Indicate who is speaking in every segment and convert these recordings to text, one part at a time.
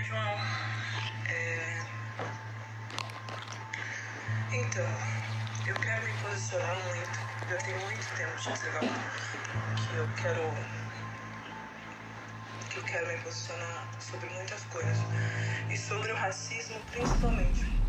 Speaker 1: Oi, João. É... Então, eu quero me posicionar muito. Já tem muito tempo de legal que eu quero que eu quero me posicionar sobre muitas coisas e sobre o racismo principalmente.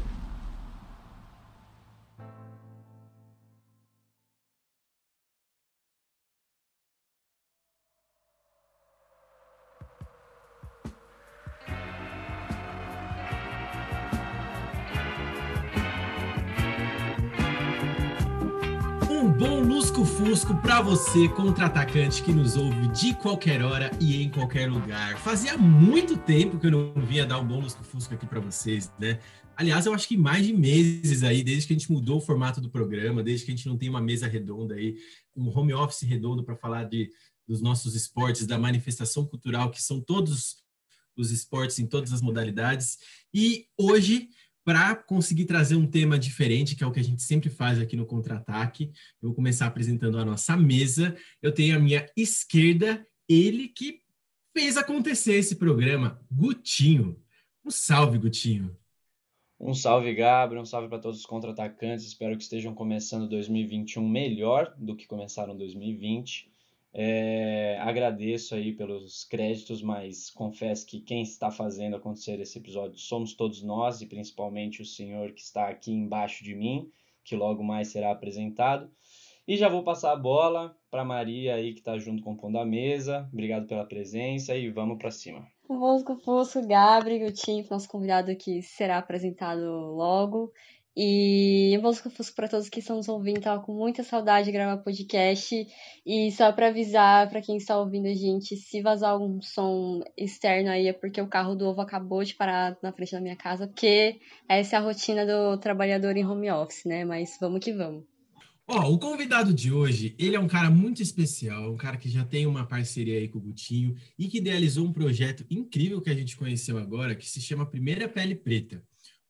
Speaker 2: Para você, contra-atacante que nos ouve de qualquer hora e em qualquer lugar. Fazia muito tempo que eu não vinha dar um bom Lusco Fusco aqui para vocês, né? Aliás, eu acho que mais de meses aí, desde que a gente mudou o formato do programa, desde que a gente não tem uma mesa redonda aí, um home office redondo para falar de, dos nossos esportes, da manifestação cultural, que são todos os esportes em todas as modalidades. E hoje para conseguir trazer um tema diferente, que é o que a gente sempre faz aqui no Contra-Ataque. Eu vou começar apresentando a nossa mesa. Eu tenho à minha esquerda ele que fez acontecer esse programa, Gutinho. Um salve, Gutinho.
Speaker 3: Um salve, Gabriel. Um salve para todos os contra-atacantes. Espero que estejam começando 2021 melhor do que começaram 2020. É, agradeço aí pelos créditos, mas confesso que quem está fazendo acontecer esse episódio somos todos nós e principalmente o senhor que está aqui embaixo de mim, que logo mais será apresentado. E já vou passar a bola para Maria aí que está junto com o pão da mesa. Obrigado pela presença e vamos para cima.
Speaker 4: Fusco, Fusco, Gabriel, o Tim, nosso convidado que será apresentado logo. E eu vou Fusco para todos que estão nos ouvindo, tava com muita saudade de gravar podcast. E só para avisar para quem está ouvindo a gente, se vazar algum som externo aí é porque o carro do ovo acabou de parar na frente da minha casa, porque essa é a rotina do trabalhador em home office, né? Mas vamos que vamos.
Speaker 2: Ó, oh, o convidado de hoje, ele é um cara muito especial, um cara que já tem uma parceria aí com o Gutinho e que idealizou um projeto incrível que a gente conheceu agora, que se chama Primeira Pele Preta.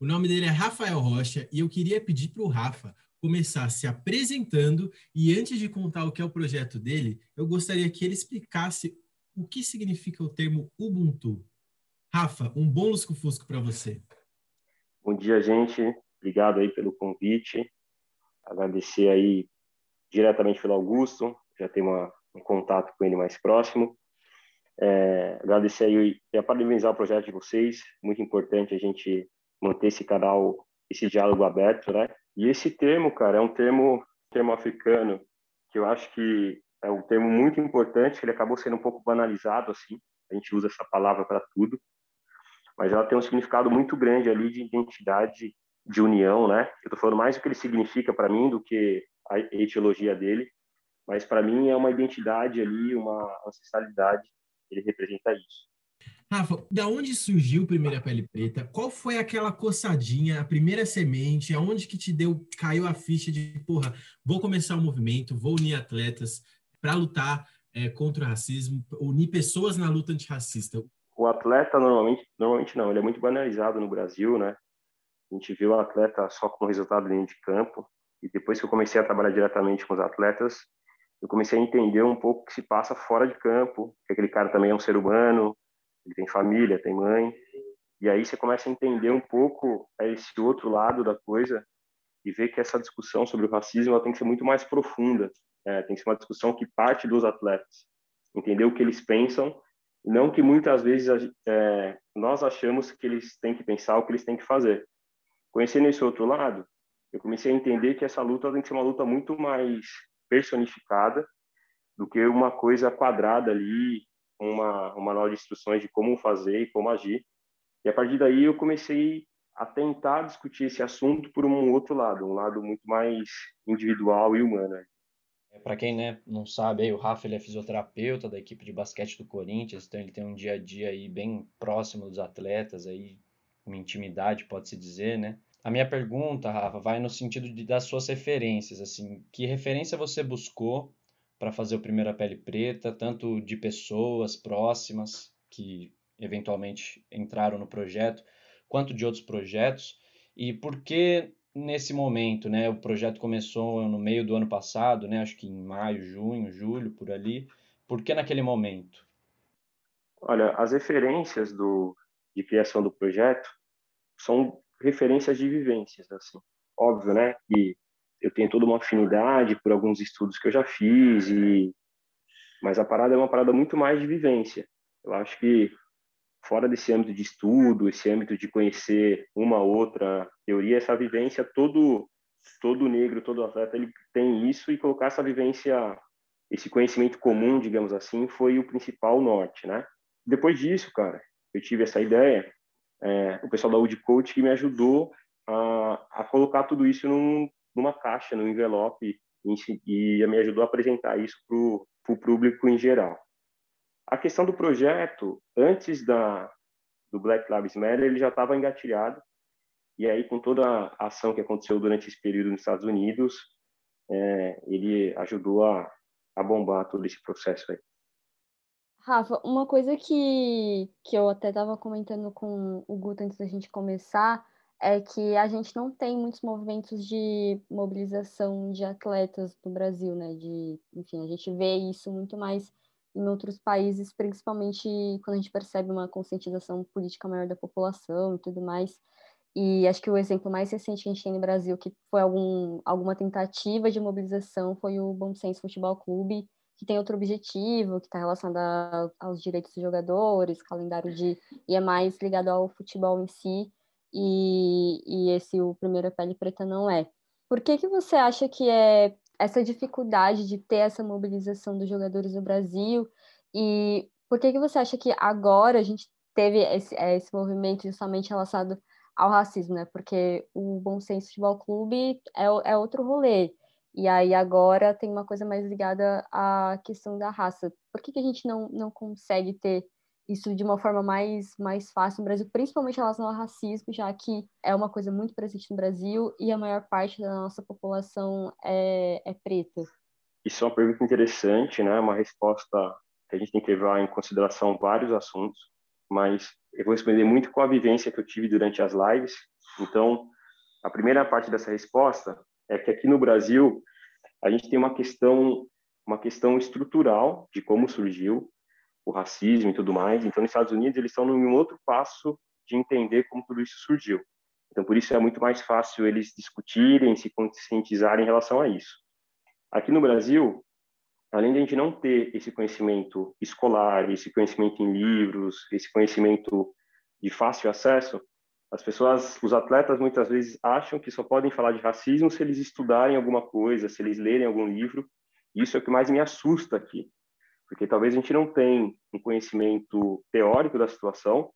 Speaker 2: O nome dele é Rafael Rocha e eu queria pedir para o Rafa começar se apresentando e antes de contar o que é o projeto dele, eu gostaria que ele explicasse o que significa o termo Ubuntu. Rafa, um bom lusco-fusco para você.
Speaker 5: Bom dia, gente. Obrigado aí pelo convite. Agradecer aí diretamente pelo Augusto, já tem uma, um contato com ele mais próximo. É, agradecer aí e parabenizar o projeto de vocês. Muito importante a gente manter esse canal, esse diálogo aberto, né? E esse termo, cara, é um termo, termo africano que eu acho que é um termo muito importante, que ele acabou sendo um pouco banalizado, assim. A gente usa essa palavra para tudo, mas ela tem um significado muito grande ali de identidade, de união, né? Eu estou falando mais do que ele significa para mim do que a etiologia dele, mas para mim é uma identidade ali, uma ancestralidade, ele representa isso.
Speaker 2: Rafa, da onde surgiu Primeira Pele Preta? Qual foi aquela coçadinha, a primeira semente? Aonde que te deu, caiu a ficha de, porra, vou começar o um movimento, vou unir atletas para lutar é, contra o racismo, unir pessoas na luta antirracista?
Speaker 5: O atleta, normalmente, normalmente não, ele é muito banalizado no Brasil, né? A gente vê o atleta só com resultado dentro de campo. E depois que eu comecei a trabalhar diretamente com os atletas, eu comecei a entender um pouco o que se passa fora de campo, que aquele cara também é um ser humano, ele tem família, tem mãe, e aí você começa a entender um pouco esse outro lado da coisa e ver que essa discussão sobre o racismo ela tem que ser muito mais profunda, né? tem que ser uma discussão que parte dos atletas, entender o que eles pensam, não que muitas vezes é, nós achamos que eles têm que pensar o que eles têm que fazer. Conhecendo esse outro lado, eu comecei a entender que essa luta tem que ser uma luta muito mais personificada do que uma coisa quadrada ali uma, uma manual de instruções de como fazer e como agir. E a partir daí eu comecei a tentar discutir esse assunto por um outro lado, um lado muito mais individual e humano.
Speaker 3: É, Para quem né, não sabe, aí, o Rafa ele é fisioterapeuta da equipe de basquete do Corinthians, então ele tem um dia a dia aí bem próximo dos atletas, aí uma intimidade, pode-se dizer, né? A minha pergunta, Rafa, vai no sentido de das suas referências, assim, que referência você buscou para fazer o Primeira Pele Preta, tanto de pessoas próximas que eventualmente entraram no projeto, quanto de outros projetos. E por que nesse momento, né? O projeto começou no meio do ano passado, né? Acho que em maio, junho, julho, por ali. Por que naquele momento?
Speaker 5: Olha, as referências do, de criação do projeto são referências de vivências, assim. Óbvio, né, eu tenho toda uma afinidade por alguns estudos que eu já fiz e mas a parada é uma parada muito mais de vivência. Eu acho que fora desse âmbito de estudo, esse âmbito de conhecer uma outra teoria, essa vivência todo todo negro, todo atleta, ele tem isso e colocar essa vivência, esse conhecimento comum, digamos assim, foi o principal norte, né? Depois disso, cara, eu tive essa ideia, é, o pessoal da UD Coach que me ajudou a, a colocar tudo isso num, numa caixa, num envelope, e, e me ajudou a apresentar isso para o público em geral. A questão do projeto, antes da, do Black Lives Matter, ele já estava engatilhado, e aí, com toda a ação que aconteceu durante esse período nos Estados Unidos, é, ele ajudou a, a bombar todo esse processo aí.
Speaker 4: Rafa, uma coisa que, que eu até estava comentando com o Guto antes da gente começar é que a gente não tem muitos movimentos de mobilização de atletas no Brasil, né? De, enfim, a gente vê isso muito mais em outros países, principalmente quando a gente percebe uma conscientização política maior da população e tudo mais. E acho que o exemplo mais recente que a gente tem no Brasil, que foi algum, alguma tentativa de mobilização, foi o Bom Senso Futebol Clube, que tem outro objetivo, que está relacionado a, aos direitos dos jogadores, calendário de. e é mais ligado ao futebol em si, e, e esse, o Primeira Pele Preta, não é. Por que, que você acha que é essa dificuldade de ter essa mobilização dos jogadores no Brasil? E por que, que você acha que agora a gente teve esse, esse movimento justamente relacionado ao racismo, né? Porque o Bom Senso Futebol Clube é, é outro rolê. E aí agora tem uma coisa mais ligada à questão da raça. Por que, que a gente não, não consegue ter isso de uma forma mais, mais fácil no Brasil, principalmente em relação ao racismo, já que é uma coisa muito presente no Brasil e a maior parte da nossa população é, é preta?
Speaker 5: Isso é uma pergunta interessante, né? Uma resposta que a gente tem que levar em consideração vários assuntos, mas eu vou responder muito com a vivência que eu tive durante as lives. Então, a primeira parte dessa resposta é que aqui no Brasil a gente tem uma questão uma questão estrutural de como surgiu o racismo e tudo mais. Então, nos Estados Unidos eles estão num outro passo de entender como tudo isso surgiu. Então, por isso é muito mais fácil eles discutirem, se conscientizarem em relação a isso. Aqui no Brasil, além de a gente não ter esse conhecimento escolar, esse conhecimento em livros, esse conhecimento de fácil acesso, as pessoas, os atletas muitas vezes acham que só podem falar de racismo se eles estudarem alguma coisa, se eles lerem algum livro. Isso é o que mais me assusta aqui, porque talvez a gente não tenha um conhecimento teórico da situação,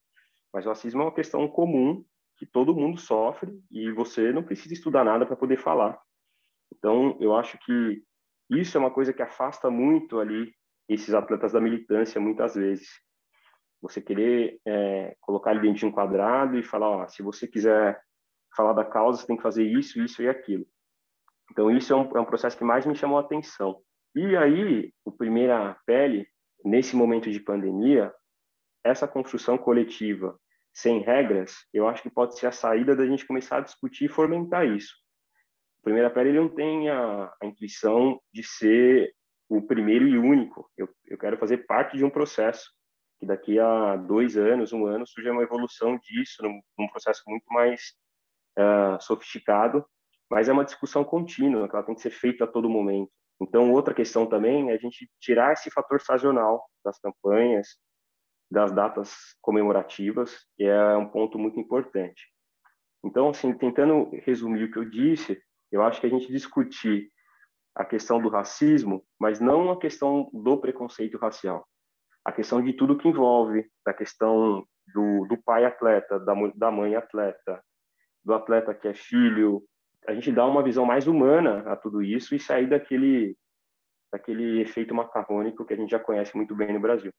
Speaker 5: mas o racismo é uma questão comum que todo mundo sofre e você não precisa estudar nada para poder falar. Então, eu acho que isso é uma coisa que afasta muito ali esses atletas da militância muitas vezes. Você querer é, colocar ele dentro de um quadrado e falar, ó, se você quiser falar da causa, você tem que fazer isso, isso e aquilo. Então isso é um, é um processo que mais me chamou a atenção. E aí, o Primeira Pele, nesse momento de pandemia, essa construção coletiva sem regras, eu acho que pode ser a saída da gente começar a discutir e fomentar isso primeira pele ele não tem a, a, intuição de ser o primeiro e único. Eu, eu quero fazer parte de um processo que daqui a dois anos, um ano, surja uma evolução disso, num, num processo muito mais uh, sofisticado, mas é uma discussão contínua, que ela tem que ser feita a todo momento. Então, outra questão também é a gente tirar esse fator sazonal das campanhas, das datas comemorativas, que é um ponto muito importante. Então, assim, tentando resumir o que eu disse, eu acho que a gente discutir a questão do racismo, mas não a questão do preconceito racial, a questão de tudo que envolve, da questão do, do pai atleta, da, da mãe atleta, do atleta que é filho, a gente dá uma visão mais humana a tudo isso e sair daquele daquele efeito macarrônico que a gente já conhece muito bem no Brasil.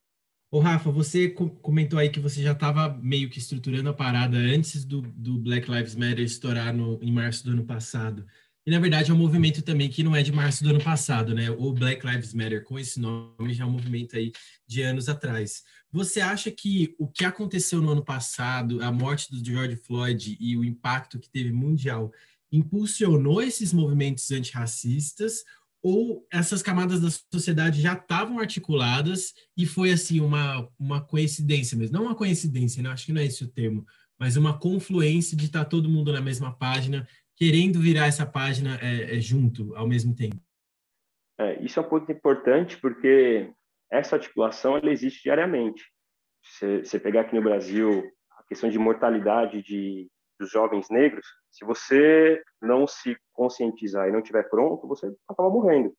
Speaker 2: Ô, Rafa, você comentou aí que você já estava meio que estruturando a parada antes do, do Black Lives Matter estourar no, em março do ano passado. E, na verdade, é um movimento também que não é de março do ano passado, né? O Black Lives Matter, com esse nome, já é um movimento aí de anos atrás. Você acha que o que aconteceu no ano passado, a morte do George Floyd e o impacto que teve mundial, impulsionou esses movimentos antirracistas? ou essas camadas da sociedade já estavam articuladas e foi assim uma, uma coincidência mesmo, não uma coincidência, né? acho que não é esse o termo, mas uma confluência de estar tá todo mundo na mesma página, querendo virar essa página é, é, junto ao mesmo tempo.
Speaker 5: É, isso é um ponto importante porque essa articulação ela existe diariamente. Você pegar aqui no Brasil a questão de mortalidade de, dos jovens negros, se você não se conscientizar e não estiver pronto, você acaba morrendo.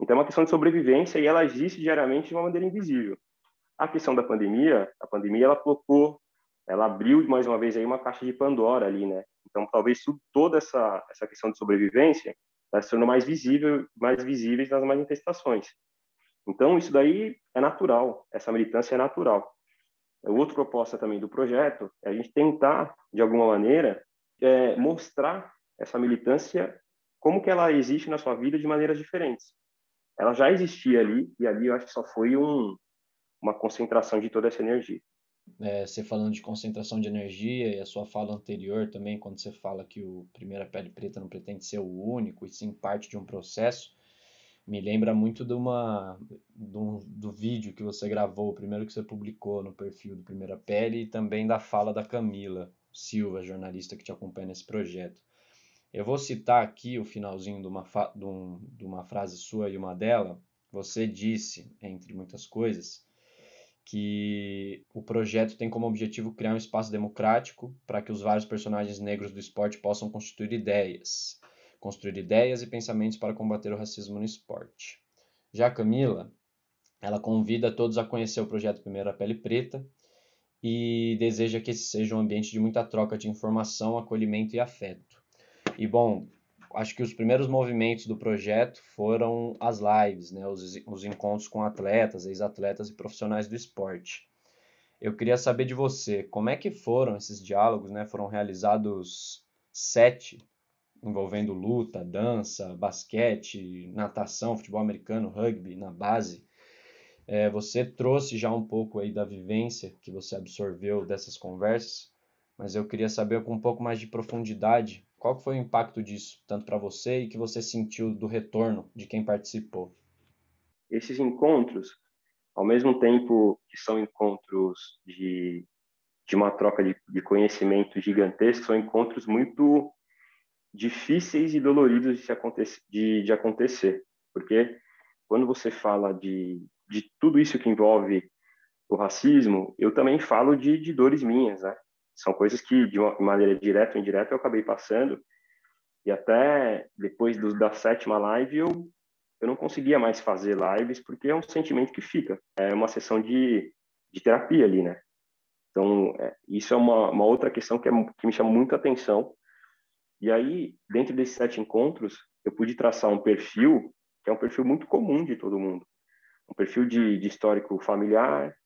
Speaker 5: Então é uma questão de sobrevivência e ela existe diariamente de uma maneira invisível. A questão da pandemia, a pandemia ela colocou, ela abriu mais uma vez aí uma caixa de Pandora ali, né? Então talvez toda essa essa questão de sobrevivência está se tornou mais visível, mais visíveis nas manifestações. Então isso daí é natural, essa militância é natural. Outra proposta também do projeto é a gente tentar, de alguma maneira, é, mostrar essa militância como que ela existe na sua vida de maneiras diferentes. Ela já existia ali e ali eu acho que só foi um, uma concentração de toda essa energia.
Speaker 3: É, você falando de concentração de energia e a sua fala anterior também, quando você fala que o Primeira Pele Preta não pretende ser o único e sim parte de um processo, me lembra muito de uma do, do vídeo que você gravou, o primeiro que você publicou no perfil do Primeira Pele e também da fala da Camila Silva, jornalista que te acompanha nesse projeto. Eu vou citar aqui o finalzinho de uma, de, um, de uma frase sua e uma dela. Você disse, entre muitas coisas, que o projeto tem como objetivo criar um espaço democrático para que os vários personagens negros do esporte possam constituir ideias, construir ideias e pensamentos para combater o racismo no esporte. Já Camila, ela convida todos a conhecer o projeto Primeira Pele Preta e deseja que esse seja um ambiente de muita troca de informação, acolhimento e afeto. E bom, acho que os primeiros movimentos do projeto foram as lives, né, os, os encontros com atletas, ex-atletas e profissionais do esporte. Eu queria saber de você, como é que foram esses diálogos, né? Foram realizados sete envolvendo luta, dança, basquete, natação, futebol americano, rugby na base. É, você trouxe já um pouco aí da vivência que você absorveu dessas conversas, mas eu queria saber com um pouco mais de profundidade qual foi o impacto disso, tanto para você e que você sentiu do retorno de quem participou.
Speaker 5: Esses encontros, ao mesmo tempo que são encontros de, de uma troca de, de conhecimento gigantesco, são encontros muito difíceis e doloridos de, acontecer, de, de acontecer, porque quando você fala de, de tudo isso que envolve o racismo, eu também falo de, de dores minhas, né? São coisas que, de uma maneira direta ou indireta, eu acabei passando, e até depois do, da sétima live, eu, eu não conseguia mais fazer lives, porque é um sentimento que fica, é uma sessão de, de terapia ali, né? Então, é, isso é uma, uma outra questão que, é, que me chama muita atenção, e aí, dentro desses sete encontros, eu pude traçar um perfil que é um perfil muito comum de todo mundo. Um perfil de, de histórico familiar,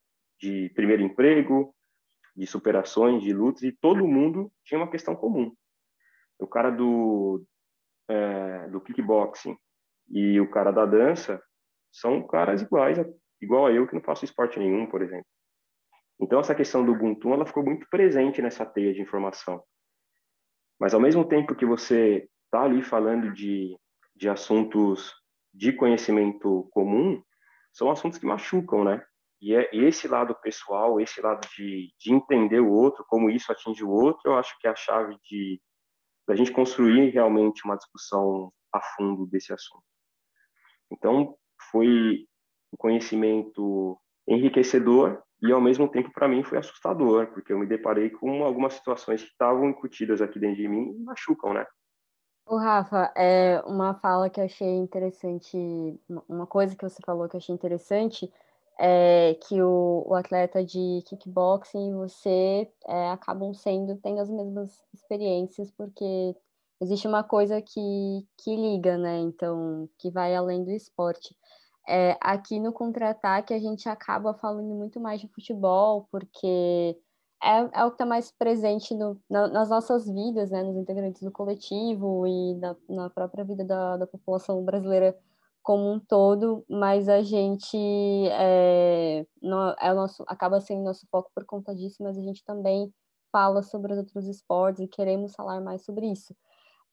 Speaker 5: de primeiro emprego, de superações, de lutas, e todo mundo tinha uma questão comum. O cara do, é, do kickboxing e o cara da dança são caras iguais, igual a eu que não faço esporte nenhum, por exemplo. Então essa questão do Ubuntu, ela ficou muito presente nessa teia de informação. Mas ao mesmo tempo que você está ali falando de, de assuntos de conhecimento comum, são assuntos que machucam, né? E é esse lado pessoal, esse lado de, de entender o outro, como isso atinge o outro, eu acho que é a chave de da gente construir realmente uma discussão a fundo desse assunto. Então, foi um conhecimento enriquecedor e ao mesmo tempo para mim foi assustador, porque eu me deparei com algumas situações que estavam incutidas aqui dentro de mim e machucam, né?
Speaker 4: O Rafa, é uma fala que eu achei interessante, uma coisa que você falou que eu achei interessante é que o, o atleta de kickboxing e você é, acabam sendo, tendo as mesmas experiências, porque existe uma coisa que, que liga, né? Então, que vai além do esporte. É, aqui no contra-ataque a gente acaba falando muito mais de futebol, porque é, é o que está mais presente no, na, nas nossas vidas, né, nos integrantes do coletivo e na, na própria vida da, da, população brasileira como um todo, mas a gente é, não, é nosso, acaba sendo nosso foco por conta disso, mas a gente também fala sobre os outros esportes e queremos falar mais sobre isso.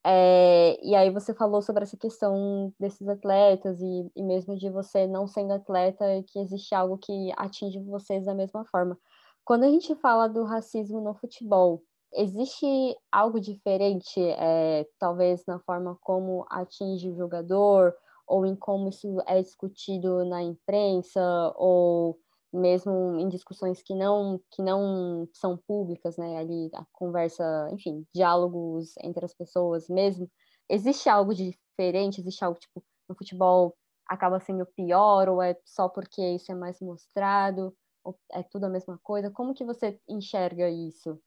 Speaker 4: É, e aí você falou sobre essa questão desses atletas e, e mesmo de você não sendo atleta, que existe algo que atinge vocês da mesma forma. Quando a gente fala do racismo no futebol, existe algo diferente, é, talvez na forma como atinge o jogador, ou em como isso é discutido na imprensa, ou mesmo em discussões que não que não são públicas, né? Ali a conversa, enfim, diálogos entre as pessoas mesmo. Existe algo diferente? Existe algo tipo no futebol acaba sendo pior ou é só porque isso é mais mostrado? Ou é tudo a mesma coisa? Como que você enxerga isso?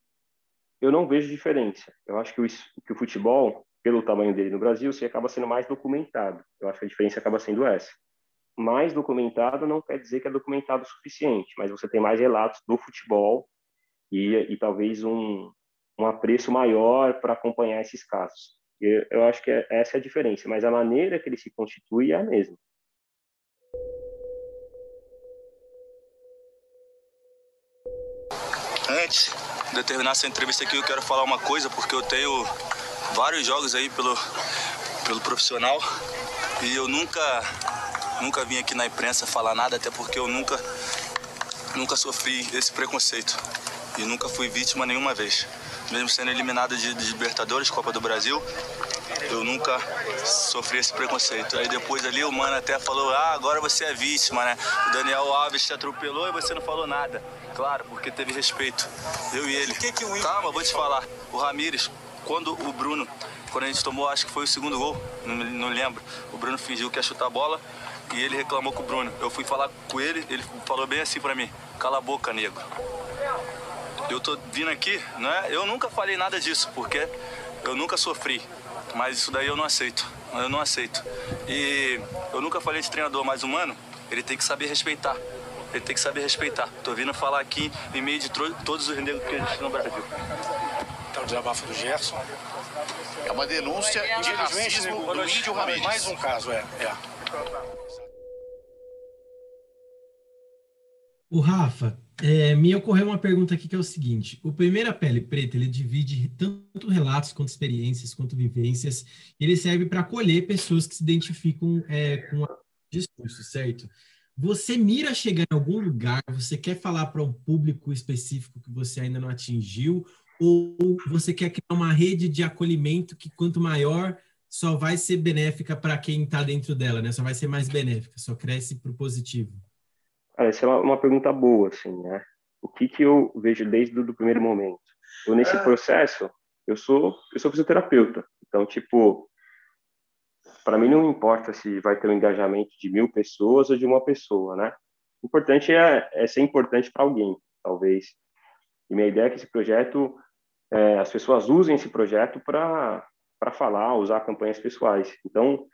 Speaker 5: Eu não vejo diferença. Eu acho que o, que o futebol, pelo tamanho dele no Brasil, se acaba sendo mais documentado. Eu acho que a diferença acaba sendo essa mais documentado não quer dizer que é documentado o suficiente, mas você tem mais relatos do futebol e, e talvez um, um apreço maior para acompanhar esses casos. Eu, eu acho que é, essa é a diferença, mas a maneira que ele se constitui é a mesma.
Speaker 6: Antes de terminar essa entrevista aqui, eu quero falar uma coisa, porque eu tenho vários jogos aí pelo, pelo profissional e eu nunca Nunca vim aqui na imprensa falar nada, até porque eu nunca, nunca sofri esse preconceito. E nunca fui vítima nenhuma vez. Mesmo sendo eliminado de, de Libertadores, Copa do Brasil, eu nunca sofri esse preconceito. Aí depois ali o mano até falou: Ah, agora você é vítima, né? O Daniel Alves te atropelou e você não falou nada. Claro, porque teve respeito. Eu e ele. Que que o... Calma, vou te falar. O Ramires, quando o Bruno, quando a gente tomou, acho que foi o segundo gol, não, não lembro. O Bruno fingiu que ia chutar a bola e ele reclamou com o Bruno. Eu fui falar com ele, ele falou bem assim para mim: cala a boca, nego. Eu tô vindo aqui, né? Eu nunca falei nada disso, porque eu nunca sofri. Mas isso daí eu não aceito. Eu não aceito. E eu nunca falei de treinador mais humano, ele tem que saber respeitar. Ele tem que saber respeitar. Tô vindo falar aqui em meio de todos os negros que existem no Brasil.
Speaker 7: Então, o desabafo do Gerson.
Speaker 8: É uma denúncia de racismo do índio Ramirez.
Speaker 7: Mais um caso, é. é.
Speaker 2: O Rafa, é, me ocorreu uma pergunta aqui que é o seguinte: o primeiro a pele preta ele divide tanto relatos quanto experiências quanto vivências. Ele serve para acolher pessoas que se identificam é, com o discurso, certo? Você mira chegar em algum lugar? Você quer falar para um público específico que você ainda não atingiu? Ou você quer criar uma rede de acolhimento que quanto maior só vai ser benéfica para quem está dentro dela, né? Só vai ser mais benéfica, só cresce para o positivo.
Speaker 5: Cara, essa é uma, uma, pergunta boa, assim, né? O que que eu vejo desde o primeiro momento? Eu, nesse ah. processo, eu sou, eu sou fisioterapeuta. Então, tipo, para mim não importa se vai ter um engajamento de mil pessoas ou de uma pessoa, né? O importante é, é ser importante para alguém, talvez. E minha ideia é que esse projeto, é, as pessoas usem esse projeto para para falar, usar campanhas pessoais. Então,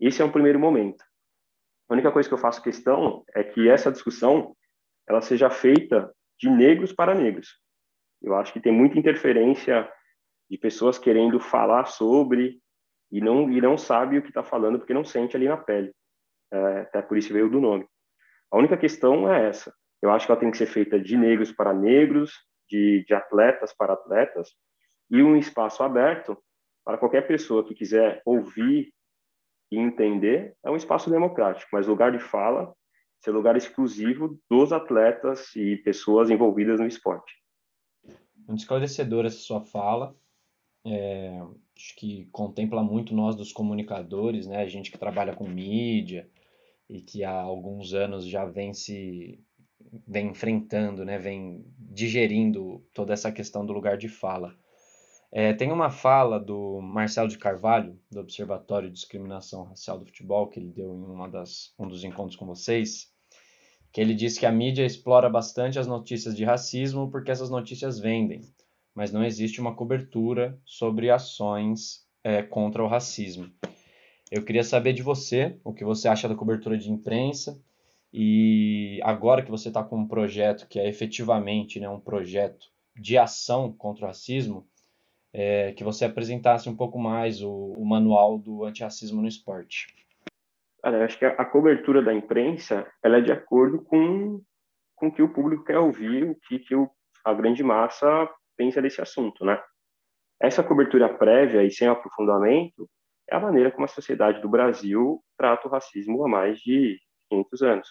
Speaker 5: esse é um primeiro momento. A única coisa que eu faço questão é que essa discussão ela seja feita de negros para negros. Eu acho que tem muita interferência de pessoas querendo falar sobre e não e não sabe o que está falando porque não sente ali na pele. É, até por isso veio do nome. A única questão é essa. Eu acho que ela tem que ser feita de negros para negros, de, de atletas para atletas, e um espaço aberto para qualquer pessoa que quiser ouvir e entender, é um espaço democrático, mas lugar de fala ser lugar exclusivo dos atletas e pessoas envolvidas no esporte.
Speaker 3: Muito esclarecedora essa sua fala. É, acho que contempla muito nós dos comunicadores, né? A gente que trabalha com mídia e que há alguns anos já vem se vem enfrentando, né? Vem digerindo toda essa questão do lugar de fala. É, tem uma fala do Marcelo de Carvalho, do Observatório de Discriminação Racial do Futebol, que ele deu em uma das, um dos encontros com vocês, que ele diz que a mídia explora bastante as notícias de racismo porque essas notícias vendem, mas não existe uma cobertura sobre ações é, contra o racismo. Eu queria saber de você o que você acha da cobertura de imprensa e agora que você está com um projeto que é efetivamente né, um projeto de ação contra o racismo, é, que você apresentasse um pouco mais o, o manual do antirracismo no esporte.
Speaker 5: Olha, eu acho que a, a, cobertura da imprensa ela é de acordo com, com o que o público quer ouvir, o que, que o, a grande massa pensa desse assunto, né? essa cobertura prévia e sem aprofundamento é a maneira como a sociedade do Brasil trata o racismo há mais de 500 anos.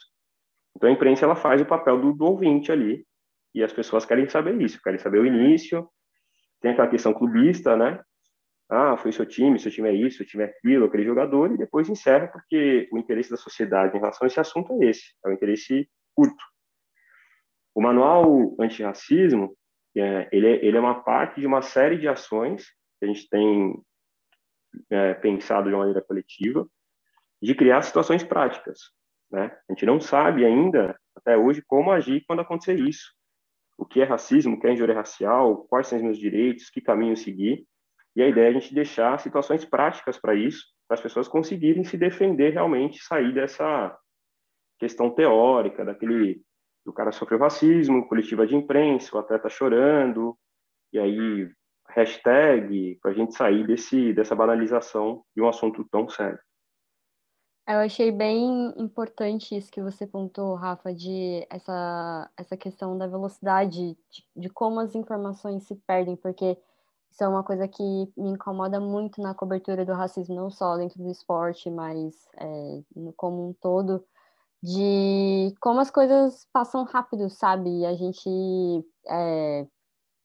Speaker 5: Então a imprensa ela faz o papel do, do ouvinte ali e as pessoas querem saber isso, querem saber o início. Tem aquela questão clubista, né? Ah, foi seu time, seu time é isso, seu time é aquilo, aquele jogador, e depois encerra porque o interesse da sociedade em relação a esse assunto é esse, é um interesse curto. O manual antirracismo, é, ele, é, ele é uma parte de uma série de ações que a gente tem é, pensado de uma maneira coletiva, de criar situações práticas. Né? A gente não sabe ainda, até hoje, como agir quando acontecer isso. O que é racismo, o que é injúria racial, quais são os meus direitos, que caminho seguir. E a ideia é a gente deixar situações práticas para isso, para as pessoas conseguirem se defender realmente, sair dessa questão teórica, daquele do cara sofreu racismo, coletiva de imprensa, o atleta chorando, e aí hashtag para a gente sair desse dessa banalização de um assunto tão sério.
Speaker 4: Eu achei bem importante isso que você pontou, Rafa, de essa, essa questão da velocidade, de, de como as informações se perdem, porque isso é uma coisa que me incomoda muito na cobertura do racismo, não só dentro do esporte, mas é, como um todo, de como as coisas passam rápido, sabe? A gente. É,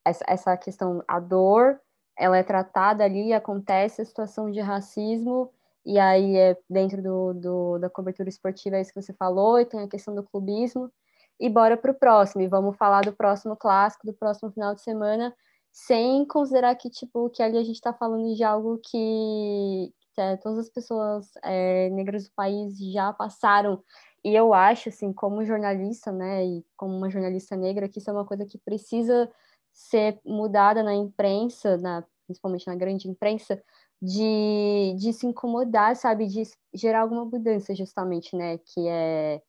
Speaker 4: essa, essa questão, a dor, ela é tratada ali, acontece a situação de racismo, e aí é dentro do, do, da cobertura esportiva, é isso que você falou, e tem a questão do clubismo. E bora para o próximo, e vamos falar do próximo clássico, do próximo final de semana, sem considerar que, tipo, que ali a gente está falando de algo que é, todas as pessoas é, negras do país já passaram. E eu acho, assim, como jornalista, né, e como uma jornalista negra, que isso é uma coisa que precisa ser mudada na imprensa, na, principalmente na grande imprensa, de, de se incomodar, sabe, de gerar alguma mudança, justamente, né, que é,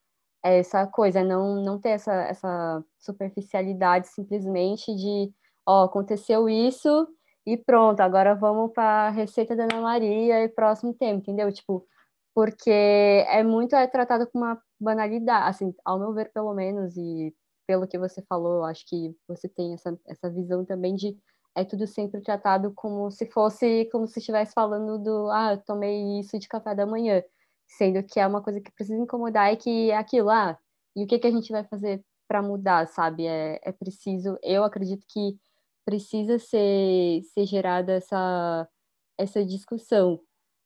Speaker 4: é essa coisa, não, não ter essa, essa superficialidade simplesmente de ó, aconteceu isso e pronto, agora vamos para a receita da Ana Maria e próximo tempo, entendeu? Tipo, porque é muito é tratado com uma banalidade, assim, ao meu ver, pelo menos, e pelo que você falou, acho que você tem essa, essa visão também de é tudo sempre tratado como se fosse, como se estivesse falando do, ah, eu tomei isso de café da manhã, sendo que é uma coisa que precisa incomodar e que é aquilo, ah, e o que, que a gente vai fazer para mudar, sabe? É, é preciso, eu acredito que precisa ser, ser gerada essa, essa discussão.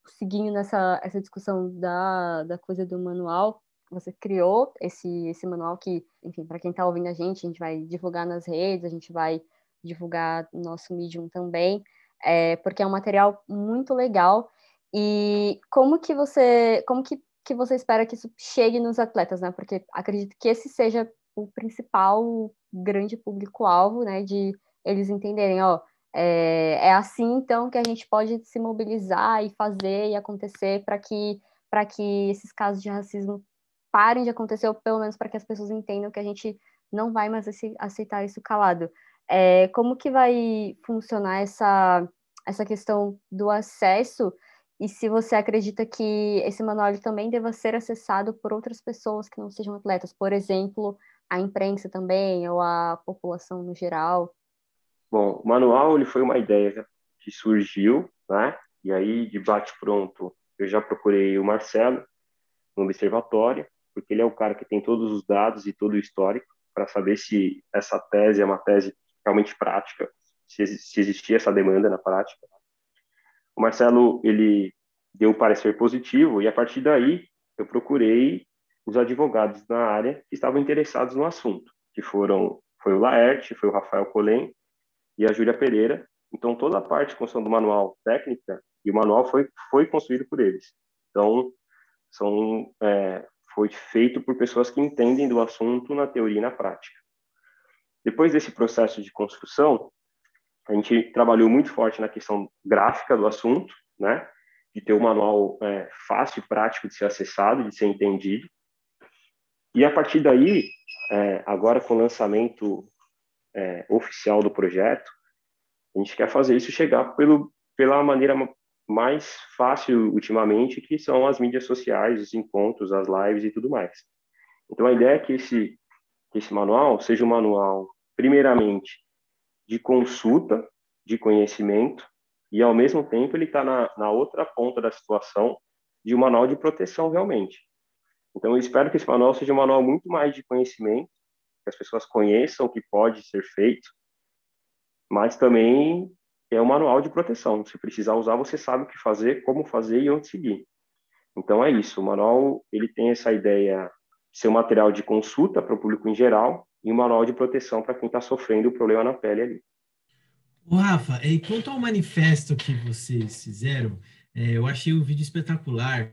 Speaker 4: Seguindo nessa essa discussão da, da coisa do manual, você criou esse, esse manual que, enfim, para quem está ouvindo a gente, a gente vai divulgar nas redes, a gente vai divulgar no nosso Medium também, é, porque é um material muito legal. E como que você, como que, que você espera que isso chegue nos atletas, né? Porque acredito que esse seja o principal grande público-alvo, né, de eles entenderem, ó, é, é assim então que a gente pode se mobilizar e fazer e acontecer para que para que esses casos de racismo parem de acontecer, ou pelo menos para que as pessoas entendam que a gente não vai mais aceitar isso calado. É, como que vai funcionar essa, essa questão do acesso e se você acredita que esse manual também deva ser acessado por outras pessoas que não sejam atletas, por exemplo, a imprensa também ou a população no geral?
Speaker 5: Bom, o manual ele foi uma ideia que surgiu, né? E aí, de bate-pronto, eu já procurei o Marcelo no observatório, porque ele é o cara que tem todos os dados e todo o histórico para saber se essa tese é uma tese realmente prática, se, se existia essa demanda na prática. O Marcelo, ele deu um parecer positivo e a partir daí eu procurei os advogados na área que estavam interessados no assunto, que foram foi o Laerte, foi o Rafael Colém e a Júlia Pereira. Então, toda a parte de construção do manual técnica e o manual foi, foi construído por eles. Então, são, é, foi feito por pessoas que entendem do assunto na teoria e na prática. Depois desse processo de construção, a gente trabalhou muito forte na questão gráfica do assunto, né? De ter um manual é, fácil e prático de ser acessado, de ser entendido. E a partir daí, é, agora com o lançamento é, oficial do projeto, a gente quer fazer isso chegar pelo, pela maneira mais fácil ultimamente, que são as mídias sociais, os encontros, as lives e tudo mais. Então, a ideia é que esse, que esse manual seja um manual, primeiramente, de consulta, de conhecimento e, ao mesmo tempo, ele está na, na outra ponta da situação de um manual de proteção, realmente. Então, eu espero que esse manual seja um manual muito mais de conhecimento, que as pessoas conheçam o que pode ser feito, mas também é um manual de proteção. Se precisar usar, você sabe o que fazer, como fazer e onde seguir. Então, é isso. O manual ele tem essa ideia de ser um material de consulta para o público em geral e um manual de proteção para quem está sofrendo o problema na pele ali.
Speaker 2: O Rafa, e quanto ao manifesto que vocês fizeram, é, eu achei o vídeo espetacular.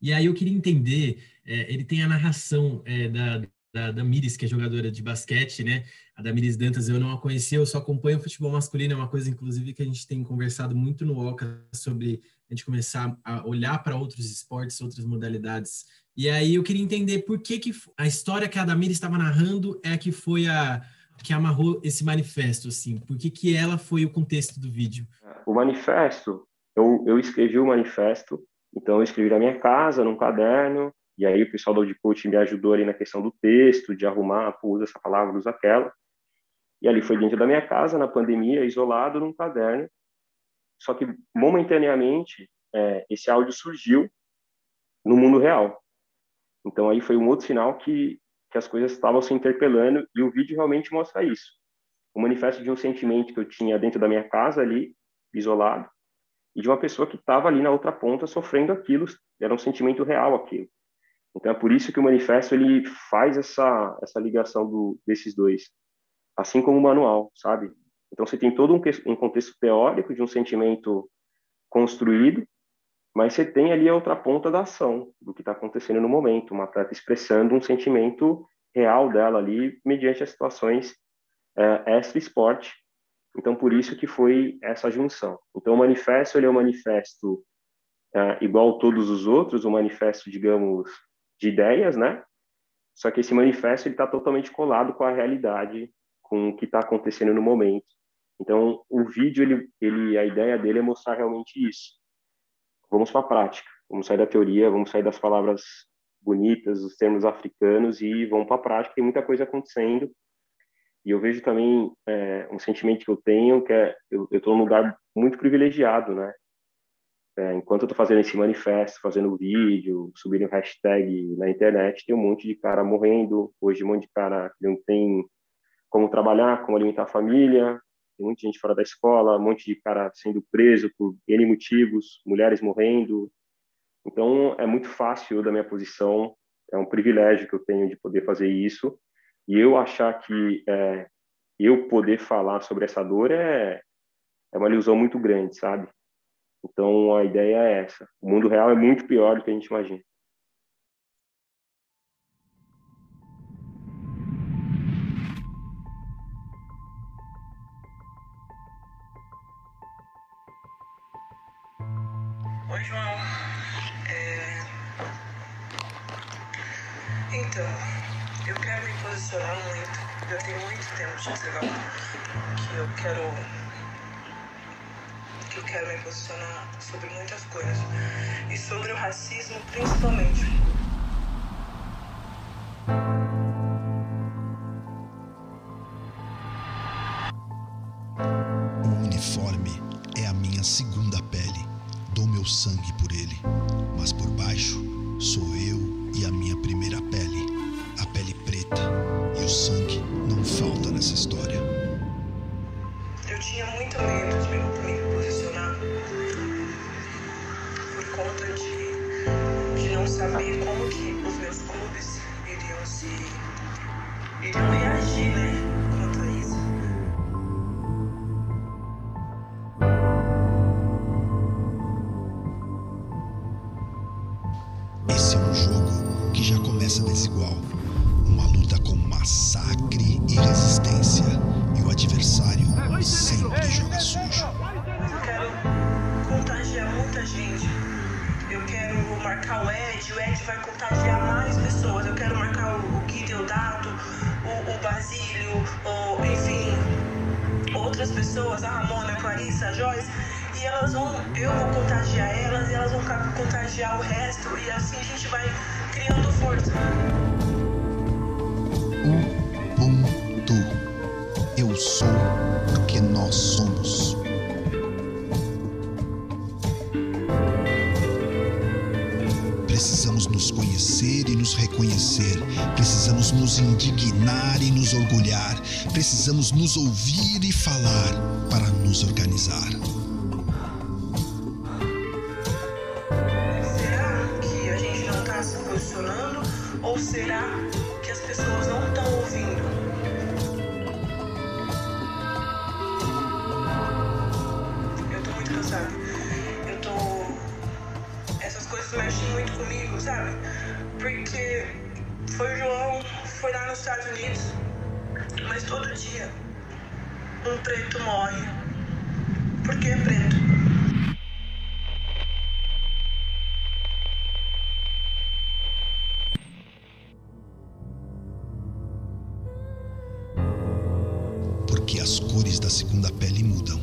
Speaker 2: E aí eu queria entender, é, ele tem a narração é, da, da, Miris, que é jogadora de basquete, né? A da Miris Dantas eu não a conhecia, eu só acompanho o futebol masculino, é uma coisa, inclusive, que a gente tem conversado muito no Oca sobre a gente começar a olhar para outros esportes, outras modalidades. E aí eu queria entender por que, que a história que a Damiris estava narrando é a que foi a que amarrou esse manifesto, assim? Por que, que ela foi o contexto do vídeo?
Speaker 5: O manifesto, eu, eu escrevi o manifesto, então eu escrevi na minha casa, num caderno, e aí o pessoal do Coach me ajudou ali na questão do texto, de arrumar, pô, usa essa palavra, usa aquela. E ali foi dentro da minha casa, na pandemia, isolado num caderno. Só que momentaneamente é, esse áudio surgiu no mundo real. Então aí foi um outro sinal que que as coisas estavam se interpelando e o vídeo realmente mostra isso. O manifesto de um sentimento que eu tinha dentro da minha casa ali, isolado, e de uma pessoa que estava ali na outra ponta sofrendo aquilo, era um sentimento real aquilo. Então é por isso que o manifesto ele faz essa essa ligação do, desses dois, assim como o manual, sabe? Então você tem todo um, um contexto teórico de um sentimento construído mas você tem ali a outra ponta da ação, do que está acontecendo no momento, uma atleta expressando um sentimento real dela ali, mediante as situações é, extra-esporte. Então, por isso que foi essa junção. Então, o manifesto, ele é um manifesto é, igual todos os outros, um manifesto, digamos, de ideias, né? Só que esse manifesto está totalmente colado com a realidade, com o que está acontecendo no momento. Então, o vídeo, ele, ele, a ideia dele é mostrar realmente isso vamos para a prática, vamos sair da teoria, vamos sair das palavras bonitas, dos termos africanos e vamos para a prática. Tem muita coisa acontecendo. E eu vejo também é, um sentimento que eu tenho, que é eu estou num lugar muito privilegiado, né? É, enquanto eu estou fazendo esse manifesto, fazendo vídeo, subindo hashtag na internet, tem um monte de cara morrendo. Hoje, um monte de cara que não tem como trabalhar, como alimentar a família, tem muita gente fora da escola, um monte de cara sendo preso por N motivos, mulheres morrendo. Então, é muito fácil da minha posição, é um privilégio que eu tenho de poder fazer isso. E eu achar que é, eu poder falar sobre essa dor é, é uma ilusão muito grande, sabe? Então, a ideia é essa. O mundo real é muito pior do que a gente imagina.
Speaker 1: Posicionar muito. Já tem muito tempo de dizer que eu quero que eu quero me posicionar sobre muitas coisas e sobre o racismo principalmente.
Speaker 9: Nos conhecer e nos reconhecer. Precisamos nos indignar e nos orgulhar. Precisamos nos ouvir e falar para nos organizar.
Speaker 1: Será que a gente não está se posicionando? Ou será que as pessoas não Estados Unidos, mas todo dia um preto morre. Por que preto?
Speaker 9: Porque as cores da segunda pele mudam,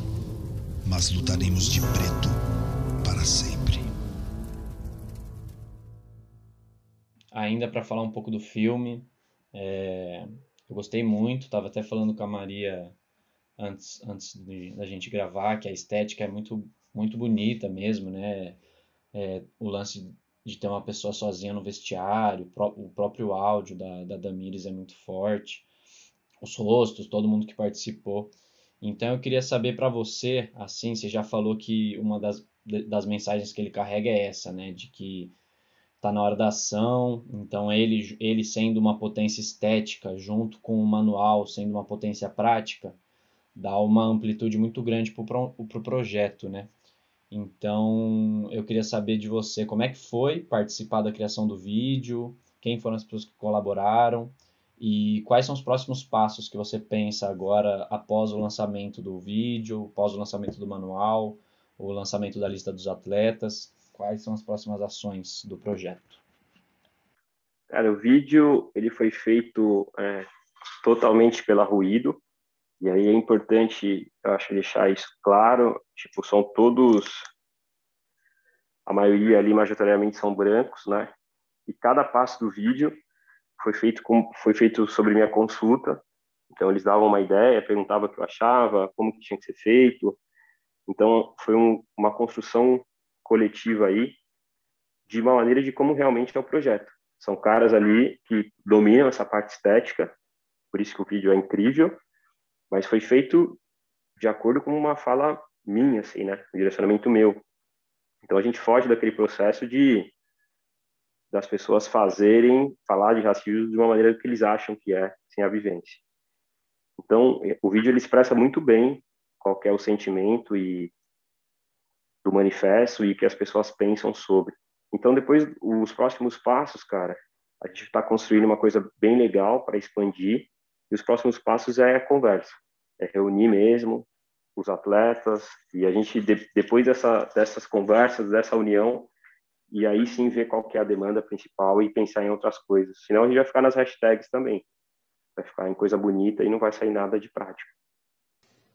Speaker 9: mas lutaremos de preto para sempre.
Speaker 3: Ainda para falar um pouco do filme, é, eu gostei muito, estava até falando com a Maria antes, antes de, da gente gravar, que a estética é muito, muito bonita mesmo, né? É, o lance de ter uma pessoa sozinha no vestiário, o, pró- o próprio áudio da, da Damires é muito forte, os rostos, todo mundo que participou. Então eu queria saber para você, assim, você já falou que uma das, das mensagens que ele carrega é essa, né? De que tá na hora da ação, então ele, ele sendo uma potência estética junto com o manual sendo uma potência prática, dá uma amplitude muito grande para o pro, pro projeto, né? Então, eu queria saber de você como é que foi participar da criação do vídeo, quem foram as pessoas que colaboraram e quais são os próximos passos que você pensa agora após o lançamento do vídeo, após o lançamento do manual, o lançamento da lista dos atletas, quais são as próximas ações do projeto?
Speaker 5: Cara, o vídeo ele foi feito é, totalmente pela Ruído, e aí é importante, eu acho, deixar isso claro, tipo, são todos, a maioria ali majoritariamente são brancos, né? E cada passo do vídeo foi feito com, foi feito sobre minha consulta, então eles davam uma ideia, perguntavam o que eu achava, como que tinha que ser feito, então foi um, uma construção coletiva aí, de uma maneira de como realmente é o projeto. São caras ali que dominam essa parte estética, por isso que o vídeo é incrível, mas foi feito de acordo com uma fala minha, assim, né? Um direcionamento meu. Então a gente foge daquele processo de das pessoas fazerem, falar de racismo de uma maneira que eles acham que é, sem a vivência. Então, o vídeo ele expressa muito bem qual é o sentimento e do manifesto e que as pessoas pensam sobre. Então, depois, os próximos passos, cara, a gente está construindo uma coisa bem legal para expandir e os próximos passos é a conversa, é reunir mesmo os atletas e a gente depois dessa, dessas conversas, dessa união, e aí sim ver qual que é a demanda principal e pensar em outras coisas. Senão a gente vai ficar nas hashtags também, vai ficar em coisa bonita e não vai sair nada de prático.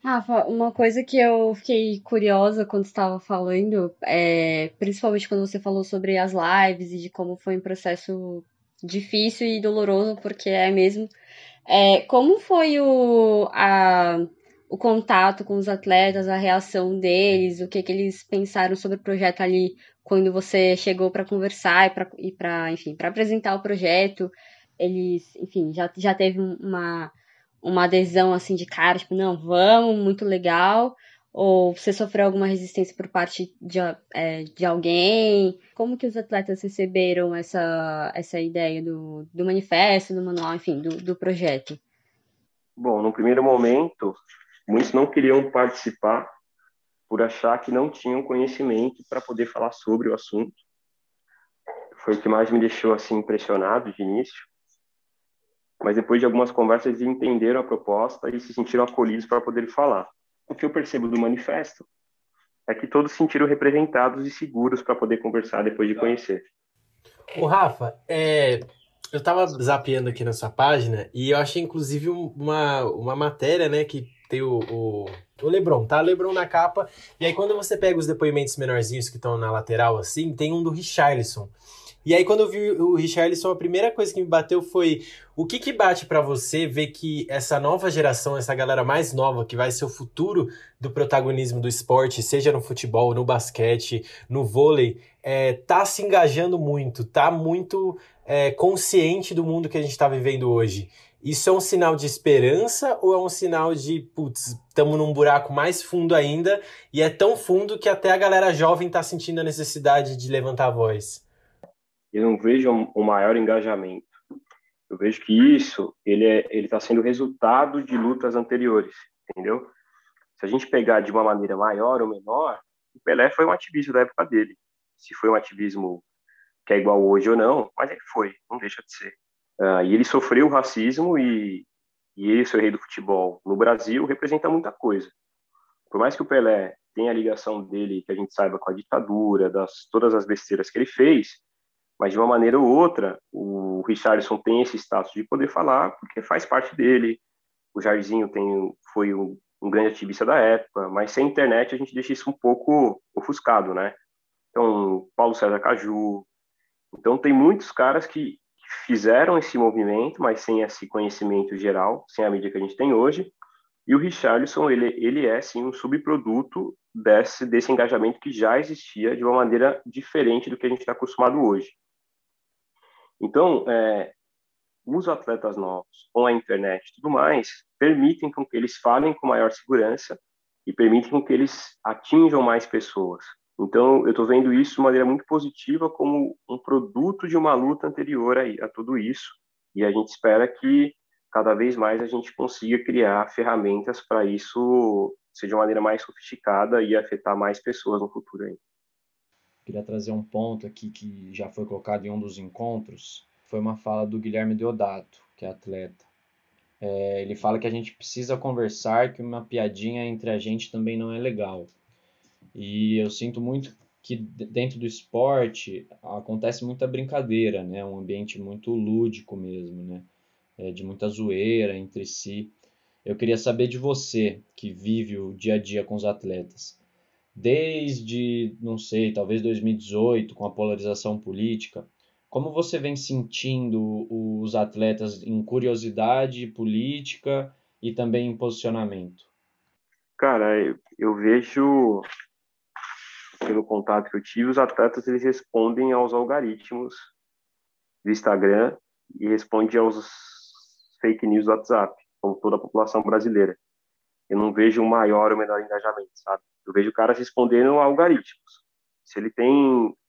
Speaker 4: Rafa, uma coisa que eu fiquei curiosa quando estava falando, é, principalmente quando você falou sobre as lives e de como foi um processo difícil e doloroso, porque é mesmo. É, como foi o, a, o contato com os atletas, a reação deles, o que, que eles pensaram sobre o projeto ali quando você chegou para conversar e para, enfim, para apresentar o projeto? Eles, enfim, já, já teve uma, uma adesão assim de cara, tipo, não, vamos, muito legal. Ou você sofreu alguma resistência por parte de, é, de alguém? Como que os atletas receberam essa, essa ideia do, do manifesto, do manual, enfim, do, do projeto?
Speaker 5: Bom, no primeiro momento, muitos não queriam participar por achar que não tinham conhecimento para poder falar sobre o assunto. Foi o que mais me deixou assim impressionado de início. Mas depois de algumas conversas, eles entenderam a proposta e se sentiram acolhidos para poder falar o que eu percebo do manifesto é que todos se sentiram representados e seguros para poder conversar depois de conhecer.
Speaker 10: O Rafa, é, eu estava zapeando aqui na sua página e eu achei inclusive uma, uma matéria, né, que tem o, o, o Lebron, tá? Lebron na capa. E aí, quando você pega os depoimentos menorzinhos que estão na lateral, assim, tem um do Richarlison. E aí, quando eu vi o Richarlison, a primeira coisa que me bateu foi o que que bate para você ver que essa nova geração, essa galera mais nova, que vai ser o futuro do protagonismo do esporte, seja no futebol, no basquete, no vôlei, é, tá se engajando muito, tá muito é, consciente do mundo que a gente está vivendo hoje. Isso é um sinal de esperança ou é um sinal de, putz, estamos num buraco mais fundo ainda e é tão fundo que até a galera jovem está sentindo a necessidade de levantar a voz?
Speaker 5: Eu não vejo um maior engajamento. Eu vejo que isso ele é, ele está sendo resultado de lutas anteriores, entendeu? Se a gente pegar de uma maneira maior ou menor, o Pelé foi um ativista da época dele. Se foi um ativismo que é igual hoje ou não, mas ele foi, não deixa de ser. Uh, e ele sofreu racismo e, e ele, ser rei do futebol no Brasil, representa muita coisa. Por mais que o Pelé tenha a ligação dele, que a gente saiba, com a ditadura, das todas as besteiras que ele fez, mas de uma maneira ou outra, o Richardson tem esse status de poder falar, porque faz parte dele. O Jairzinho tem, foi um, um grande ativista da época, mas sem internet a gente deixa isso um pouco ofuscado, né? Então, Paulo César Caju. Então, tem muitos caras que fizeram esse movimento, mas sem esse conhecimento geral, sem a mídia que a gente tem hoje. E o Richarlison, ele, ele é, sim, um subproduto desse, desse engajamento que já existia de uma maneira diferente do que a gente está acostumado hoje. Então, é, os atletas novos, com a internet e tudo mais, permitem com que eles falem com maior segurança e permitem com que eles atinjam mais pessoas. Então, eu estou vendo isso de maneira muito positiva como um produto de uma luta anterior a, a tudo isso. E a gente espera que cada vez mais a gente consiga criar ferramentas para isso ser de uma maneira mais sofisticada e afetar mais pessoas no futuro aí.
Speaker 3: Queria trazer um ponto aqui que já foi colocado em um dos encontros. Foi uma fala do Guilherme Deodato, que é atleta. É, ele fala que a gente precisa conversar, que uma piadinha entre a gente também não é legal. E eu sinto muito que dentro do esporte acontece muita brincadeira, né? Um ambiente muito lúdico mesmo, né? É, de muita zoeira entre si. Eu queria saber de você, que vive o dia a dia com os atletas. Desde, não sei, talvez 2018, com a polarização política, como você vem sentindo os atletas em curiosidade política e também em posicionamento?
Speaker 5: Cara, eu, vejo pelo contato que eu tive, os atletas eles respondem aos algoritmos do Instagram e respondem aos fake news do WhatsApp, como toda a população brasileira. Eu não vejo um maior ou menor engajamento, sabe? Eu vejo caras respondendo a algoritmos. Se ele tem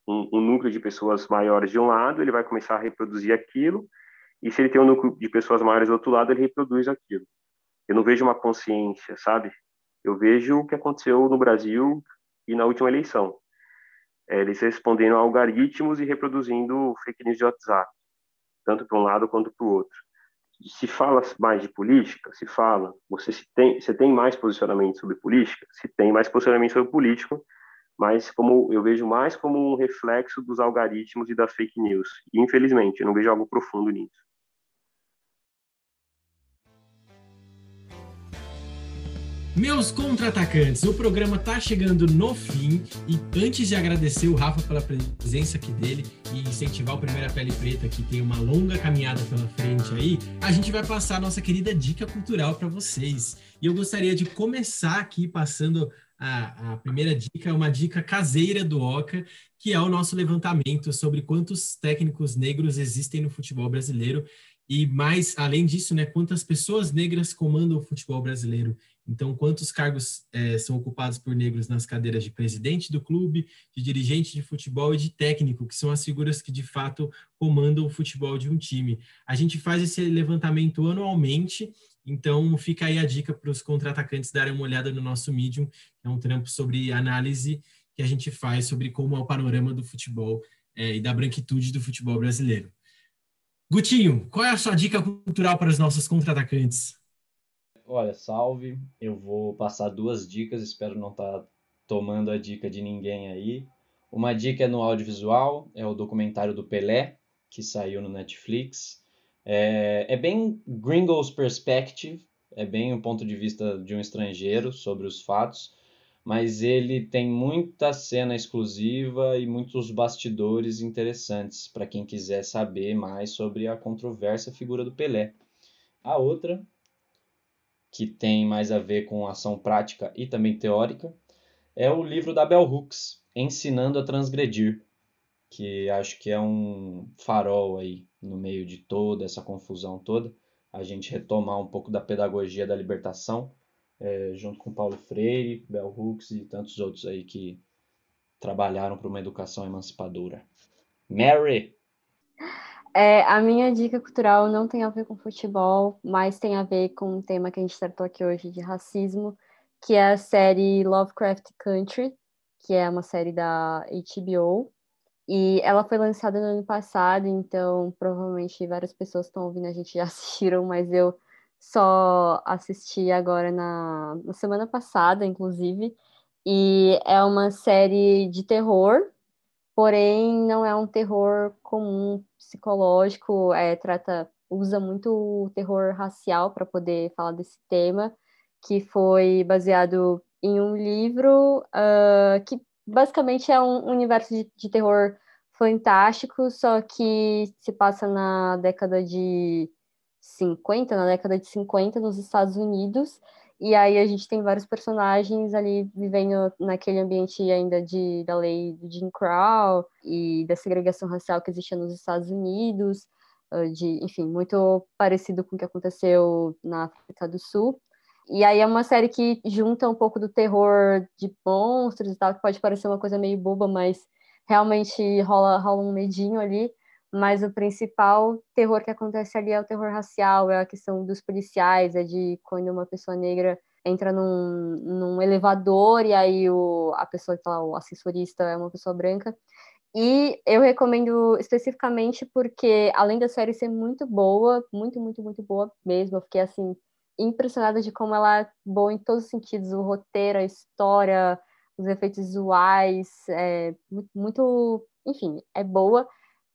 Speaker 5: um, um núcleo de pessoas maiores de um lado, ele vai começar a reproduzir aquilo, e se ele tem um núcleo de pessoas maiores do outro lado, ele reproduz aquilo. Eu não vejo uma consciência, sabe? Eu vejo o que aconteceu no Brasil e na última eleição. É, eles respondendo a algoritmos e reproduzindo fake news de WhatsApp, tanto para um lado quanto para o outro. Se fala mais de política, se fala. Você se tem, você tem mais posicionamento sobre política, se tem mais posicionamento sobre político, mas como eu vejo mais como um reflexo dos algoritmos e das fake news. E, infelizmente, eu não vejo algo profundo nisso.
Speaker 2: Meus contra-atacantes, o programa tá chegando no fim e antes de agradecer o Rafa pela presença aqui dele e incentivar o Primeira Pele Preta, que tem uma longa caminhada pela frente aí, a gente vai passar a nossa querida dica cultural para vocês. E eu gostaria de começar aqui passando a, a primeira dica, uma dica caseira do Oca, que é o nosso levantamento sobre quantos técnicos negros existem no futebol brasileiro e mais, além disso, né, quantas pessoas negras comandam o futebol brasileiro. Então, quantos cargos é, são ocupados por negros nas cadeiras de presidente do clube, de dirigente de futebol e de técnico, que são as figuras que de fato comandam o futebol de um time. A gente faz esse levantamento anualmente, então fica aí a dica para os contra-atacantes darem uma olhada no nosso Medium, é um trampo sobre análise que a gente faz sobre como é o panorama do futebol é, e da branquitude do futebol brasileiro. Gutinho, qual é a sua dica cultural para os nossos contra-atacantes?
Speaker 3: Olha, salve. Eu vou passar duas dicas, espero não estar tá tomando a dica de ninguém aí. Uma dica é no audiovisual, é o documentário do Pelé, que saiu no Netflix. É, é bem Gringos Perspective, é bem o ponto de vista de um estrangeiro sobre os fatos, mas ele tem muita cena exclusiva e muitos bastidores interessantes para quem quiser saber mais sobre a controversa figura do Pelé. A outra, que tem mais a ver com ação prática e também teórica, é o livro da Bell Hooks, Ensinando a Transgredir, que acho que é um farol aí no meio de toda essa confusão toda a gente retomar um pouco da pedagogia da libertação, é, junto com Paulo Freire, Bell Hooks e tantos outros aí que trabalharam para uma educação emancipadora. Mary!
Speaker 4: É, a minha dica cultural não tem a ver com futebol, mas tem a ver com um tema que a gente tratou aqui hoje de racismo, que é a série Lovecraft Country, que é uma série da HBO, e ela foi lançada no ano passado, então provavelmente várias pessoas estão ouvindo a gente já assistiram, mas eu só assisti agora na, na semana passada, inclusive. E é uma série de terror, porém não é um terror comum psicológico, é, trata, usa muito o terror racial para poder falar desse tema, que foi baseado em um livro uh, que basicamente é um universo de, de terror fantástico, só que se passa na década de 50, na década de 50 nos Estados Unidos, e aí a gente tem vários personagens ali vivendo naquele ambiente ainda de, da lei do Jim Crow e da segregação racial que existia nos Estados Unidos, ah, de, enfim, muito parecido com o que aconteceu na África do Sul. E aí é uma série que junta um pouco do terror de monstros e tal, que pode parecer uma coisa meio boba, mas realmente rola, rola um medinho ali. Mas o principal terror que acontece ali é o terror racial, é a questão dos policiais, é de quando uma pessoa negra entra num, num elevador e aí o, a pessoa que tá lá, o assessorista é uma pessoa branca. E eu recomendo especificamente porque, além da série ser muito boa, muito, muito, muito boa mesmo, eu fiquei assim impressionada de como ela é boa em todos os sentidos, o roteiro, a história, os efeitos visuais, é muito, enfim, é boa.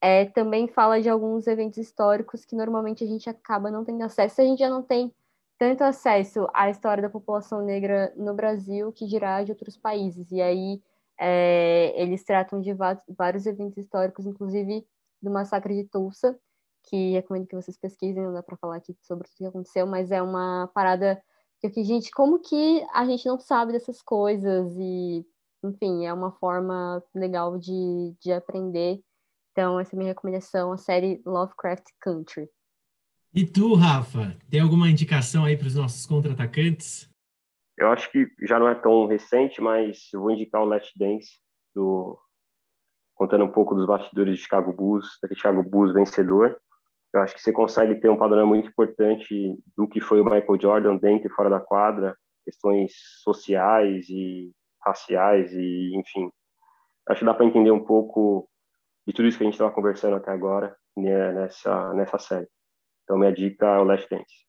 Speaker 4: É, também fala de alguns eventos históricos que normalmente a gente acaba não tendo acesso, a gente já não tem tanto acesso à história da população negra no Brasil que dirá de outros países. E aí é, eles tratam de vários eventos históricos, inclusive do massacre de Tulsa, que recomendo que vocês pesquisem, não dá para falar aqui sobre o que aconteceu, mas é uma parada que eu fiquei, gente, como que a gente não sabe dessas coisas? E, enfim, é uma forma legal de, de aprender. Então, essa é a minha recomendação, a série Lovecraft Country.
Speaker 2: E tu, Rafa, tem alguma indicação aí para os nossos contra-atacantes?
Speaker 5: Eu acho que já não é tão recente, mas eu vou indicar o Last Dance, do... contando um pouco dos bastidores de Chicago Bulls, daquele Chicago Bulls vencedor. Eu acho que você consegue ter um panorama muito importante do que foi o Michael Jordan dentro e fora da quadra, questões sociais e raciais e, enfim. Acho que dá para entender um pouco de tudo isso que a gente estava conversando até agora né, nessa, nessa série. Então, minha dica é o Last Dance.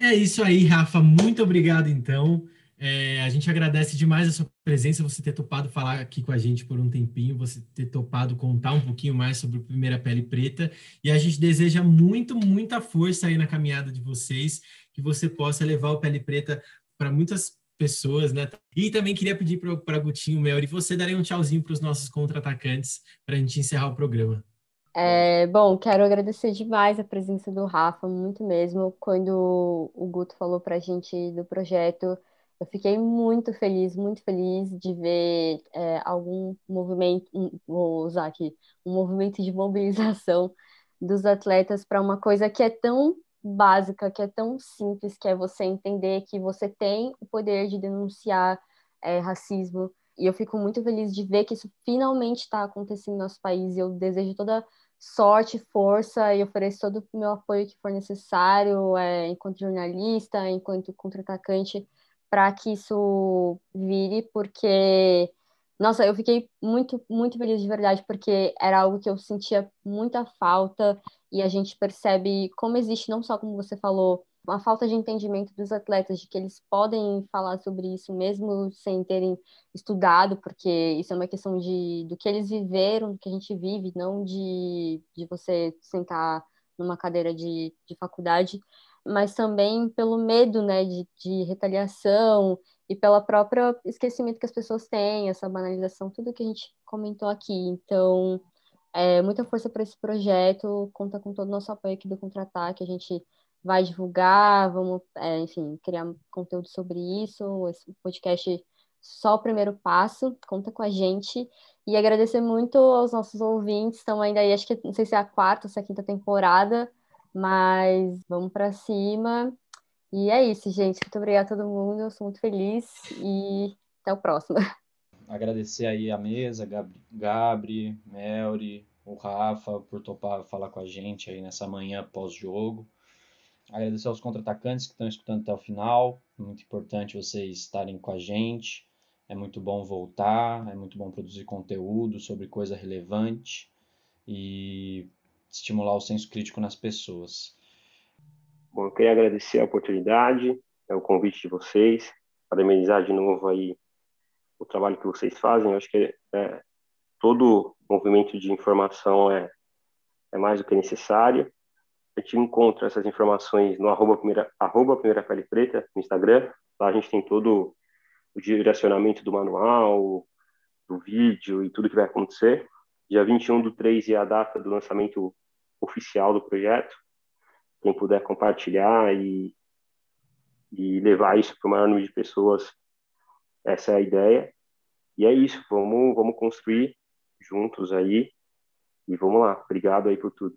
Speaker 2: É isso aí, Rafa. Muito obrigado, então. É, a gente agradece demais a sua presença, você ter topado falar aqui com a gente por um tempinho, você ter topado contar um pouquinho mais sobre o Primeira Pele Preta. E a gente deseja muito, muita força aí na caminhada de vocês, que você possa levar o Pele Preta para muitas pessoas, né? E também queria pedir para Gutinho, Mel, e você darem um tchauzinho para os nossos contra-atacantes para a gente encerrar o programa.
Speaker 4: É, bom, quero agradecer demais a presença do Rafa, muito mesmo. Quando o Guto falou para a gente do projeto, eu fiquei muito feliz, muito feliz de ver é, algum movimento, vou usar aqui, um movimento de mobilização dos atletas para uma coisa que é tão básica, que é tão simples, que é você entender que você tem o poder de denunciar é, racismo. E eu fico muito feliz de ver que isso finalmente está acontecendo no nosso país. E eu desejo toda sorte, força e ofereço todo o meu apoio que for necessário, é, enquanto jornalista, enquanto contra-atacante, para que isso vire, porque, nossa, eu fiquei muito, muito feliz de verdade, porque era algo que eu sentia muita falta e a gente percebe como existe, não só como você falou, uma falta de entendimento dos atletas, de que eles podem falar sobre isso mesmo sem terem estudado, porque isso é uma questão de, do que eles viveram, do que a gente vive, não de, de você sentar numa cadeira de, de faculdade. mas também pelo medo, né, de, de retaliação e pela própria esquecimento que as pessoas têm, essa banalização, tudo que a gente comentou aqui. Então, é, muita força para esse projeto, conta com todo o nosso apoio aqui do Contra-Ataque, a gente vai divulgar, vamos, é, enfim, criar conteúdo sobre isso, esse podcast só o primeiro passo, conta com a gente. E agradecer muito aos nossos ouvintes, estão ainda aí, acho que não sei se é a quarta ou se é a quinta temporada, mas vamos para cima. E é isso, gente. Muito obrigada a todo mundo, eu sou muito feliz e até o próximo.
Speaker 3: Agradecer aí a mesa, Gabri, Gabri Melri, o Rafa, por topar falar com a gente aí nessa manhã pós-jogo. Agradecer aos contra-atacantes que estão escutando até o final. Muito importante vocês estarem com a gente. É muito bom voltar, é muito bom produzir conteúdo sobre coisa relevante e estimular o senso crítico nas pessoas.
Speaker 5: Bom, eu queria agradecer a oportunidade, é o convite de vocês, parabenizar de novo aí o trabalho que vocês fazem. Eu acho que é, todo movimento de informação é, é mais do que necessário. A gente encontra essas informações no arroba primeira, arroba primeira pele preta no Instagram. Lá a gente tem todo o direcionamento do manual, do vídeo e tudo que vai acontecer. Dia 21 do 3 é a data do lançamento oficial do projeto. Quem puder compartilhar e, e levar isso para o maior número de pessoas, essa é a ideia. E é isso, vamos, vamos construir juntos aí. E vamos lá. Obrigado aí por tudo.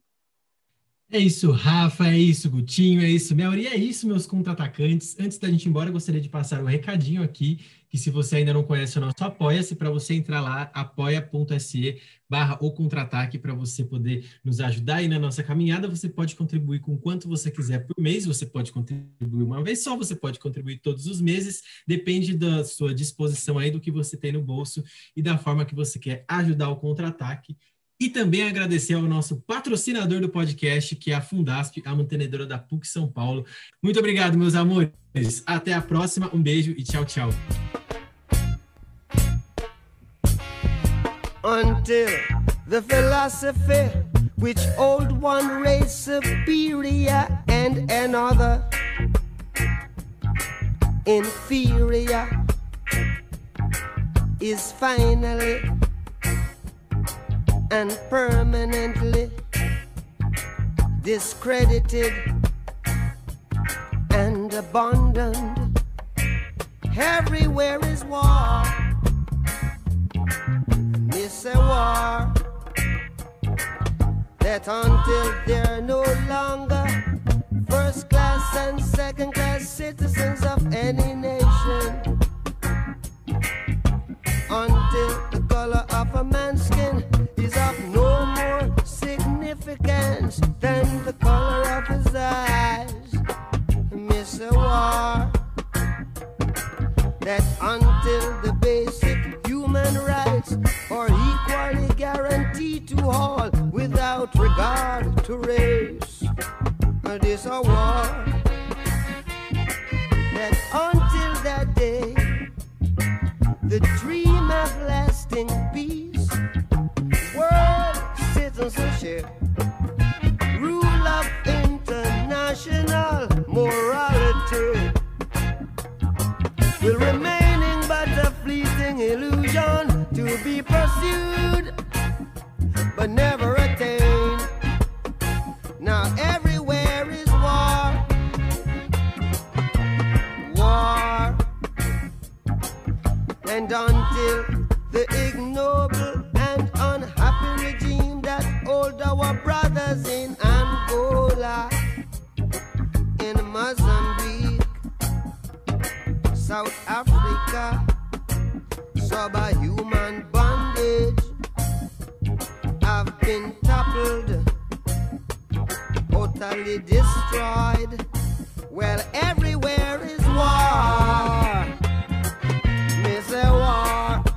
Speaker 11: É isso, Rafa, é isso, Gutinho, é isso, Melri, é isso, meus contra-atacantes. Antes da gente ir embora, eu gostaria de passar um recadinho aqui, que se você ainda não conhece o nosso Apoia-se, para você entrar lá, apoia.se barra o contra-ataque, para você poder nos ajudar aí na nossa caminhada. Você pode contribuir com quanto você quiser por mês, você pode contribuir uma vez só, você pode contribuir todos os meses, depende da sua disposição aí, do que você tem no bolso e da forma que você quer ajudar o contra-ataque. E também agradecer ao nosso patrocinador do podcast, que é a Fundasp, a mantenedora da PUC São Paulo. Muito obrigado, meus amores. Até a próxima. Um beijo e tchau, tchau. Until the philosophy which old one race superior and another inferior is finally and permanently discredited and abandoned. Everywhere is war. Miss a war. That until they're no longer first class and second class citizens of any nation. Until the color of a man's that until the basic human rights are equally guaranteed to all without regard to race. This is a war that until that day, the dream of lasting peace world citizenship, rule of international morality will remaining but a fleeting illusion to be pursued but never attained. Now everywhere is war, war, and until the ignoble and unhappy regime that hold our brothers in Angola, in Mozambique, South Africa, subhuman bondage I've been toppled, totally destroyed. Well, everywhere is war. A war. War